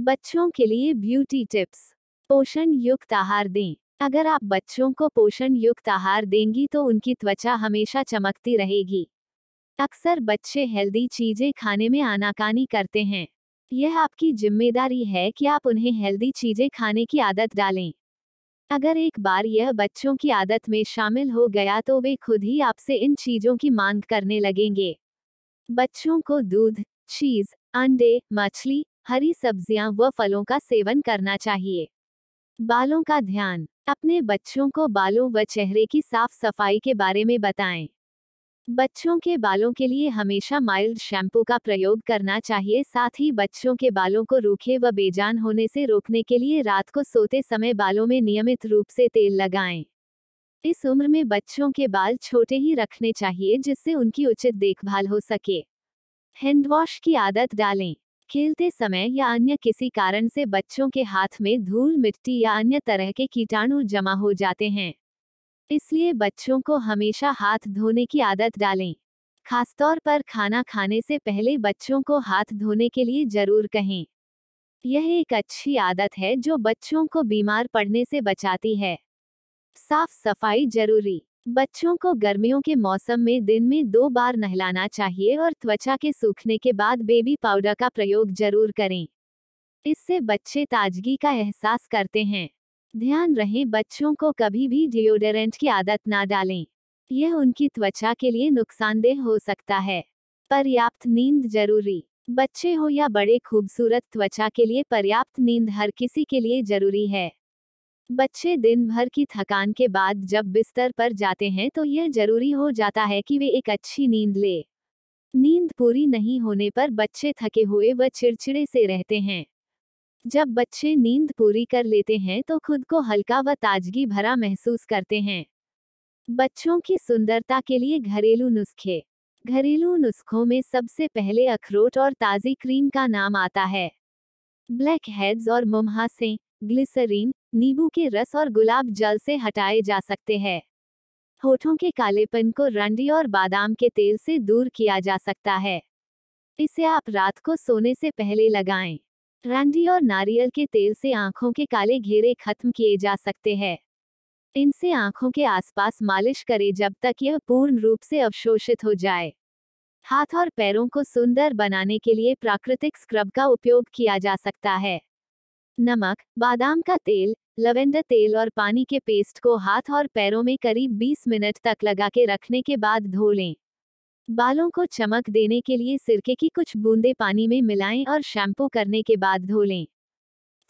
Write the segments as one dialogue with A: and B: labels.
A: बच्चों के लिए ब्यूटी टिप्स पोषण युक्त आहार दें। अगर आप बच्चों को पोषण युक्त आहार देंगी तो उनकी त्वचा हमेशा चमकती रहेगी। अक्सर बच्चे हेल्दी चीज़ें खाने में आनाकानी करते हैं। यह आपकी ज़िम्मेदारी है कि आप उन्हें हेल्दी चीज़ें खाने की आदत डालें। अगर एक बार यह बच्चों की आदत में शामिल हो गया तो वे खुद ही आपसे इन चीज़ों की मांग करने लगेंगे। बच्चों को दूध चीज़ अंडे, मछली हरी सब्ज़ियाँ व फलों का सेवन करना चाहिए। बालों का ध्यान, अपने बच्चों को बालों व चेहरे की साफ़ सफ़ाई के बारे में बताएँ। बच्चों के बालों के लिए हमेशा माइल्ड शैम्पू का प्रयोग करना चाहिए, साथ ही बच्चों के बालों को रूखे व बेजान होने से रोकने के लिए रात को सोते समय बालों में नियमित रूप से तेल लगाएँ। इस उम्र में बच्चों के बाल छोटे ही रखने चाहिए, जिससे उनकी उचित देखभाल हो सके। हैंड वॉश की आदत डालें। खेलते समय या अन्य किसी कारण से बच्चों के हाथ में धूल, मिट्टी या अन्य तरह के कीटाणु जमा हो जाते हैं। इसलिए बच्चों को हमेशा हाथ धोने की आदत डालें। खासतौर पर खाना खाने से पहले बच्चों को हाथ धोने के लिए ज़रूर कहें। यह एक अच्छी आदत है जो बच्चों को बीमार पड़ने से बचाती है। साफ़ सफ़ाई ज़रूरी। बच्चों को गर्मियों के मौसम में दिन में दो बार नहलाना चाहिए और त्वचा के सूखने के बाद बेबी पाउडर का प्रयोग ज़रूर करें। इससे बच्चे ताजगी का एहसास करते हैं। ध्यान रहे, बच्चों को कभी भी डिओडरेंट की आदत ना डालें। यह उनकी त्वचा के लिए नुकसानदेह हो सकता है। पर्याप्त नींद ज़रूरी। बच्चे हो या बड़े, खूबसूरत त्वचा के लिए पर्याप्त नींद हर किसी के लिए ज़रूरी है। बच्चे दिन भर की थकान के बाद जब बिस्तर पर जाते हैं तो यह ज़रूरी हो जाता है कि वे एक अच्छी नींद ले। नींद पूरी नहीं होने पर बच्चे थके हुए व चिड़चिड़े से रहते हैं। जब बच्चे नींद पूरी कर लेते हैं तो खुद को हल्का व ताजगी भरा महसूस करते हैं। बच्चों की सुंदरता के लिए घरेलू नुस्खे। घरेलू नुस्खों में सबसे पहले अखरोट और ताज़ी क्रीम का नाम आता है। ब्लैक हेड्स और मुमहासे ग्लिसरीन, नींबू के रस और गुलाब जल से हटाए जा सकते हैं। होठों के कालेपन को रंडी और बादाम के तेल से दूर किया जा सकता है। इसे आप रात को सोने से पहले लगाएँ। रंडी और नारियल के तेल से आँखों के काले घेरे खत्म किए जा सकते हैं। इनसे आँखों के आसपास मालिश करें जब तक यह पूर्ण रूप से अवशोषित हो जाए। हाथ और पैरों को सुंदर बनाने के लिए प्राकृतिक स्क्रब का उपयोग किया जा सकता है। नमक, बादाम का तेल लवेंडर तेल और पानी के पेस्ट को हाथ और पैरों में करीब 20 मिनट तक लगा के रखने के बाद धो लें। बालों को चमक देने के लिए सिरके की कुछ बूंदे पानी में मिलाएँ और शैम्पू करने के बाद धो लें।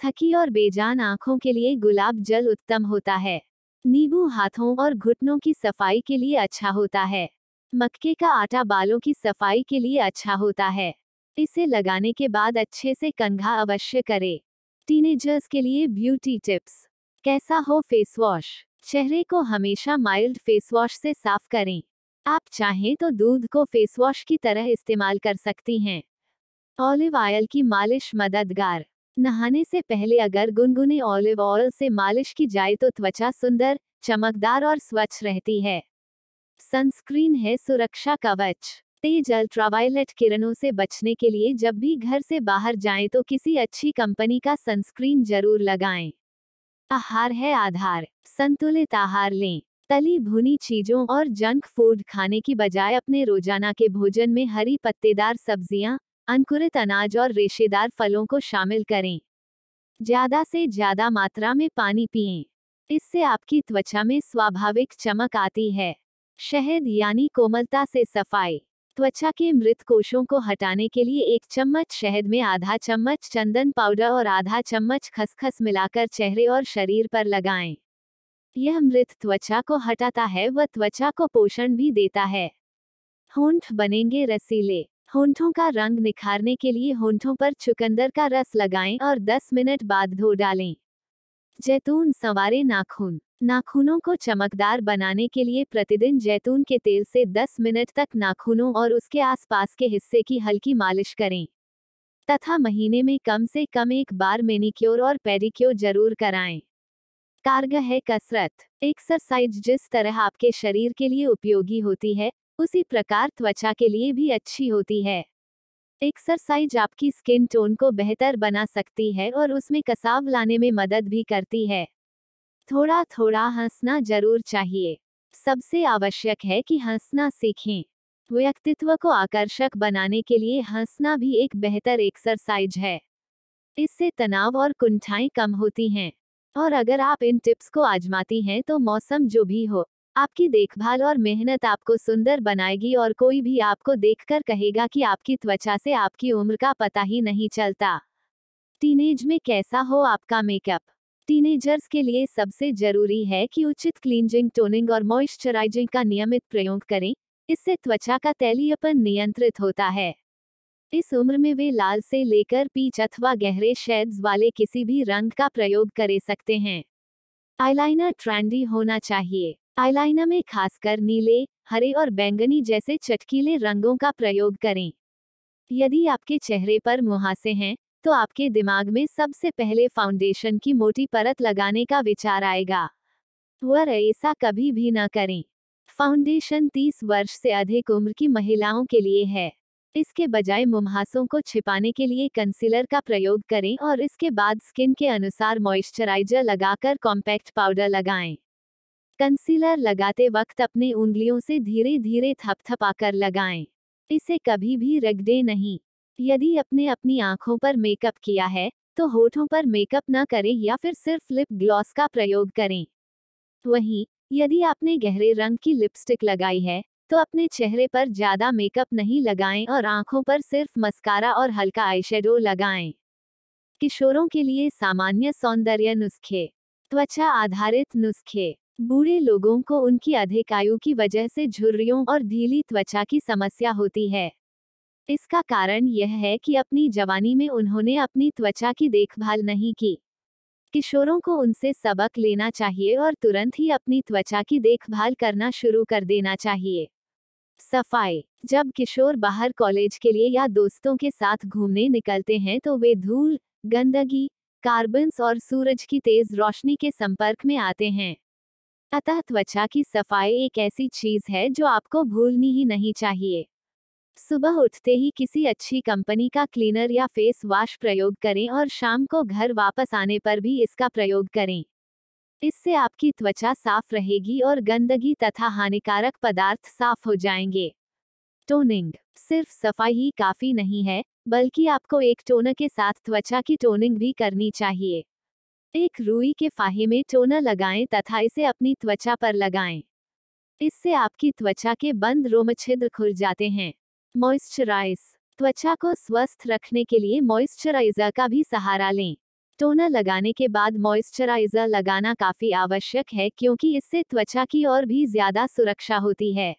A: थकी और बेजान आँखों के लिए गुलाब जल उत्तम होता है। नींबू हाथों और घुटनों की सफ़ाई के लिए अच्छा होता है। मक्के का आटा बालों की सफ़ाई के लिए अच्छा होता है। इसे लगाने के बाद अच्छे से कंघा अवश्य करें। टीनेजर्स के लिए ब्यूटी टिप्स कैसा हो फेस वॉश चेहरे को हमेशा माइल्ड फेस वॉश से साफ़ करें। आप चाहें तो दूध को फेस वॉश की तरह इस्तेमाल कर सकती हैं। ऑलिव ऑयल की मालिश मददगार। नहाने से पहले अगर गुनगुने ऑलिव ऑयल से मालिश की जाए तो त्वचा सुंदर, चमकदार और स्वच्छ रहती है। सनस्क्रीन है सुरक्षा कवच। तेज अल्ट्रावायलेट किरणों से बचने के लिए जब भी घर से बाहर जाएँ तो किसी अच्छी कंपनी का सनस्क्रीन ज़रूर लगाएँ। आहार है आधार। संतुलित आहार लें। तली भुनी चीज़ों और जंक फ़ूड खाने की बजाय अपने रोज़ाना के भोजन में हरी पत्तेदार सब्ज़ियाँ, अंकुरित अनाज और रेशेदार फलों को शामिल करें। ज़्यादा से ज़्यादा मात्रा में पानी पिएँ। इससे आपकी त्वचा में स्वाभाविक चमक आती है। शहद यानी कोमलता से सफ़ाई। त्वचा के मृत कोषों को हटाने के लिए एक चम्मच शहद में आधा चम्मच चंदन पाउडर और आधा चम्मच खसखस मिलाकर चेहरे और शरीर पर लगाएँ। यह मृत त्वचा को हटाता है व त्वचा को पोषण भी देता है। होंठ बनेंगे रसीले। होंठों का रंग निखारने के लिए होंठों पर चुकंदर का रस लगाएँ और 10 मिनट बाद धो डालें। जैतून सवारे नाखून। नाखूनों को चमकदार बनाने के लिए प्रतिदिन जैतून के तेल से 10 मिनट तक नाखूनों और उसके आसपास के हिस्से की हल्की मालिश करें। तथा महीने में कम से कम एक बार मेनिक्योर और पेडिक्योर ज़रूर कराएँ। कारगर है कसरत। एक्सरसाइज जिस तरह आपके शरीर के लिए उपयोगी होती है, उसी प्रकार त्वचा के लिए भी अच्छी होती है। एक्सरसाइज आपकी स्किन टोन को बेहतर बना सकती है और उसमें कसाव लाने में मदद भी करती है। थोड़ा थोड़ा हंसना ज़रूर चाहिए। सबसे आवश्यक है कि हंसना सीखें। व्यक्तित्व को आकर्षक बनाने के लिए हंसना भी एक बेहतर एक्सरसाइज है। इससे तनाव और कुंठाएँ कम होती हैं। और अगर आप इन टिप्स को आजमाती हैं तो मौसम जो भी हो आपकी देखभाल और मेहनत आपको सुंदर बनाएगी और कोई भी आपको देखकर कहेगा कि आपकी त्वचा से आपकी उम्र का पता ही नहीं चलता। टीनेज में कैसा हो आपका मेकअप टीनेजर्स के लिए सबसे ज़रूरी है कि उचित क्लींजिंग टोनिंग और मॉइस्चराइजिंग का नियमित प्रयोग करें। इससे त्वचा का तैलीयपन नियंत्रित होता है। इस उम्र में वे लाल से लेकर पीच अथवा गहरे शेड्स वाले किसी भी रंग का प्रयोग कर सकते हैं। आईलाइनर ट्रेंडी होना चाहिए। आईलाइनर में खासकर नीले, हरे और बैंगनी जैसे चटकीले रंगों का प्रयोग करें। यदि आपके चेहरे पर मुहासे हैं तो आपके दिमाग में सबसे पहले फाउंडेशन की मोटी परत लगाने का विचार आएगा। वह ऐसा कभी भी न करें। फाउंडेशन 30 वर्ष से अधिक उम्र की महिलाओं के लिए है। इसके बजाय मुहासों को छिपाने के लिए कंसीलर का प्रयोग करें और इसके बाद स्किन के अनुसार मॉइस्चराइजर लगाकर कॉम्पैक्ट पाउडर लगाएँ। कंसीलर लगाते वक्त अपने उंगलियों से धीरे धीरे थपथपाकर लगाएँ। इसे कभी भी रगड़े नहीं। यदि अपने अपनी आँखों पर मेकअप किया है तो होठों पर मेकअप न करें या फिर सिर्फ़ लिप ग्लॉस का प्रयोग करें। वहीं, यदि आपने गहरे रंग की लिपस्टिक लगाई है तो अपने चेहरे पर ज़्यादा मेकअप नहीं लगाएँ और आँखों पर सिर्फ़ मस्कारा और हल्का आईशेडो लगाएँ। किशोरों के लिए सामान्य सौंदर्य नुस्खे, त्वचा आधारित नुस्खे। बूढ़े लोगों को उनकी अधिक आयु की वजह से झुर्रियों और ढीली त्वचा की समस्या होती है। इसका कारण यह है कि अपनी जवानी में उन्होंने अपनी त्वचा की देखभाल नहीं की। किशोरों को उनसे सबक लेना चाहिए और तुरंत ही अपनी त्वचा की देखभाल करना शुरू कर देना चाहिए। सफ़ाई। जब किशोर बाहर कॉलेज के लिए या दोस्तों के साथ घूमने निकलते हैं तो वे धूल, गंदगी, कार्बन्स और सूरज की तेज रोशनी के संपर्क में आते हैं। अतः त्वचा की सफ़ाई एक ऐसी चीज़ है जो आपको भूलनी ही नहीं चाहिए। सुबह उठते ही किसी अच्छी कंपनी का क्लीनर या फेस वॉश प्रयोग करें और शाम को घर वापस आने पर भी इसका प्रयोग करें। इससे आपकी त्वचा साफ़ रहेगी और गंदगी तथा हानिकारक पदार्थ साफ़ हो जाएँगे। टोनिंग सिर्फ़ सफ़ाई ही काफ़ी नहीं है, बल्कि आपको एक टोनर के साथ त्वचा की टोनिंग भी करनी चाहिए। एक रुई के फाहे में टोनर लगाएँ तथा इसे अपनी त्वचा पर लगाएँ। इससे आपकी त्वचा के बंद रोम छिद्र खुल जाते हैं। मॉइस्चराइज। त्वचा को स्वस्थ रखने के लिए मॉइस्चराइजर का भी सहारा लें। टोनर लगाने के बाद मॉइस्चराइजर लगाना काफ़ी आवश्यक है क्योंकि इससे त्वचा की और भी ज़्यादा सुरक्षा होती है।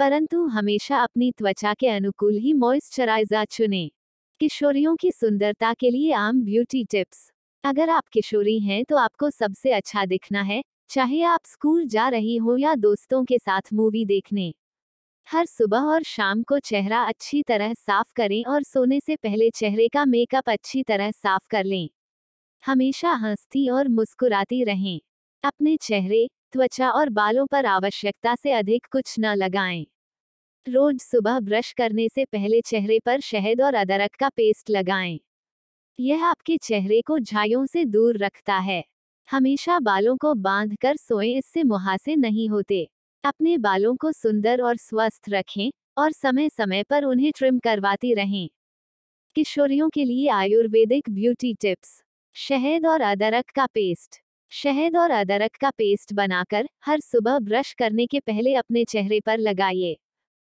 A: परंतु हमेशा अपनी त्वचा के अनुकूल ही मॉइस्चराइजर चुनें। किशोरियों की सुंदरता के लिए आम ब्यूटी टिप्स। अगर आप किशोरी हैं तो आपको सबसे अच्छा दिखना है, चाहे आप स्कूल जा रही हो या दोस्तों के साथ मूवी देखने। हर सुबह और शाम को चेहरा अच्छी तरह साफ़ करें और सोने से पहले चेहरे का मेकअप अच्छी तरह साफ़ कर लें। हमेशा हंसती और मुस्कुराती रहें। अपने चेहरे, त्वचा और बालों पर आवश्यकता से अधिक कुछ न लगाएँ। रोज सुबह ब्रश करने से पहले चेहरे पर शहद और अदरक का पेस्ट लगाएँ। यह आपके चेहरे को झाइयों से दूर रखता है। हमेशा बालों को बाँध कर सोए, इससे मुहासे नहीं होते। अपने बालों को सुंदर और स्वस्थ रखें और समय समय पर उन्हें ट्रिम करवाती रहें। किशोरियों के लिए आयुर्वेदिक ब्यूटी टिप्स शहद और अदरक का पेस्ट शहद और अदरक का पेस्ट बनाकर हर सुबह ब्रश करने के पहले अपने चेहरे पर लगाइए।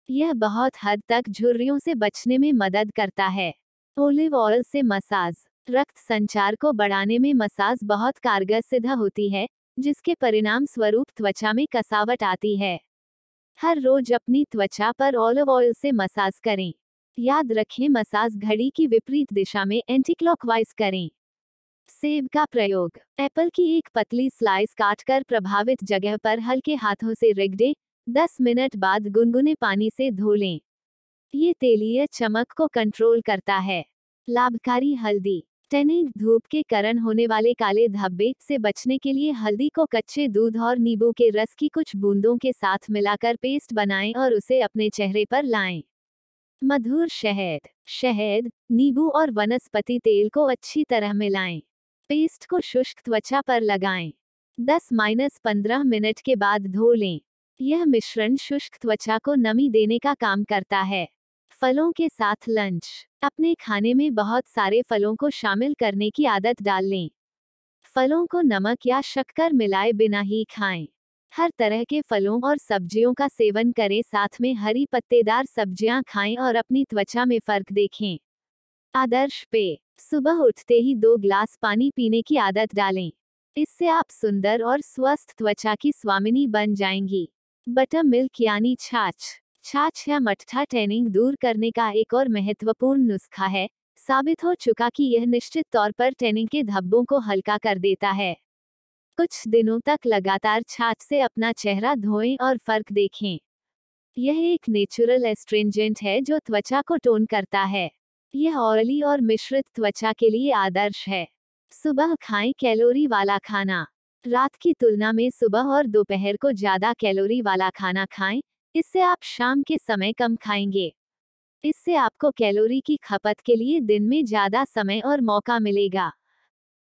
A: यह बहुत हद तक झुर्रियों से बचने में मदद करता है। ओलिव ऑयल से मसाज, रक्त संचार को बढ़ाने में मसाज बहुत कारगर सिद्ध होती है, जिसके परिणाम स्वरूप त्वचा में कसावट आती है। हर रोज अपनी त्वचा पर ऑलिव ऑयल से मसाज करें। याद रखें मसाज घड़ी की विपरीत दिशा में एंटी क्लॉकवाइज करें। सेब का प्रयोग, एप्पल की एक पतली स्लाइस काटकर प्रभावित जगह पर हल्के हाथों से रिगडे 10 मिनट बाद गुनगुने पानी से धो लें। ये तेलीय चमक को कंट्रोल करता है। लाभकारी हल्दी। टैनिंग धूप के कारण होने वाले काले धब्बे से बचने के लिए हल्दी को कच्चे दूध और नींबू के रस की कुछ बूंदों के साथ मिलाकर पेस्ट बनाएँ और उसे अपने चेहरे पर लाएँ। मधुर शहद। शहद, नींबू और वनस्पति तेल को अच्छी तरह मिलाएँ। पेस्ट को शुष्क त्वचा पर लगाएँ। 10 माइनस पंद्रह मिनट के बाद धो लें। यह मिश्रण शुष्क त्वचा को नमी देने का काम करता है। फलों के साथ लंच अपने खाने में बहुत सारे फलों को शामिल करने की आदत डाल लें। फलों को नमक या शक्कर मिलाए बिना ही खाएँ। हर तरह के फलों और सब्जियों का सेवन करें, साथ में हरी पत्तेदार सब्ज़ियाँ खाएँ और अपनी त्वचा में फ़र्क देखें। आदर्श पे, सुबह उठते ही दो ग्लास पानी पीने की आदत डालें। इससे आप सुंदर और स्वस्थ त्वचा की स्वामिनी बन जाएँगी। बटर मिल्क यानी छाछ। छाछ या मट्ठा टैनिंग दूर करने का एक और महत्वपूर्ण नुस्खा है। साबित हो चुका कि यह निश्चित तौर पर टैनिंग के धब्बों को हल्का कर देता है। कुछ दिनों तक लगातार छाछ से अपना चेहरा धोएँ और फ़र्क देखें। यह एक नेचुरल एस्ट्रेंजेंट है जो त्वचा को टोन करता है। यह ऑयली और मिश्रित त्वचा के लिए आदर्श है। सुबह खाएँ कैलोरी वाला खाना। रात की तुलना में सुबह और दोपहर को ज़्यादा कैलोरी वाला खाना खाएँ। इससे आप शाम के समय कम खाएँगे। इससे आपको कैलोरी की खपत के लिए दिन में ज़्यादा समय और मौका मिलेगा।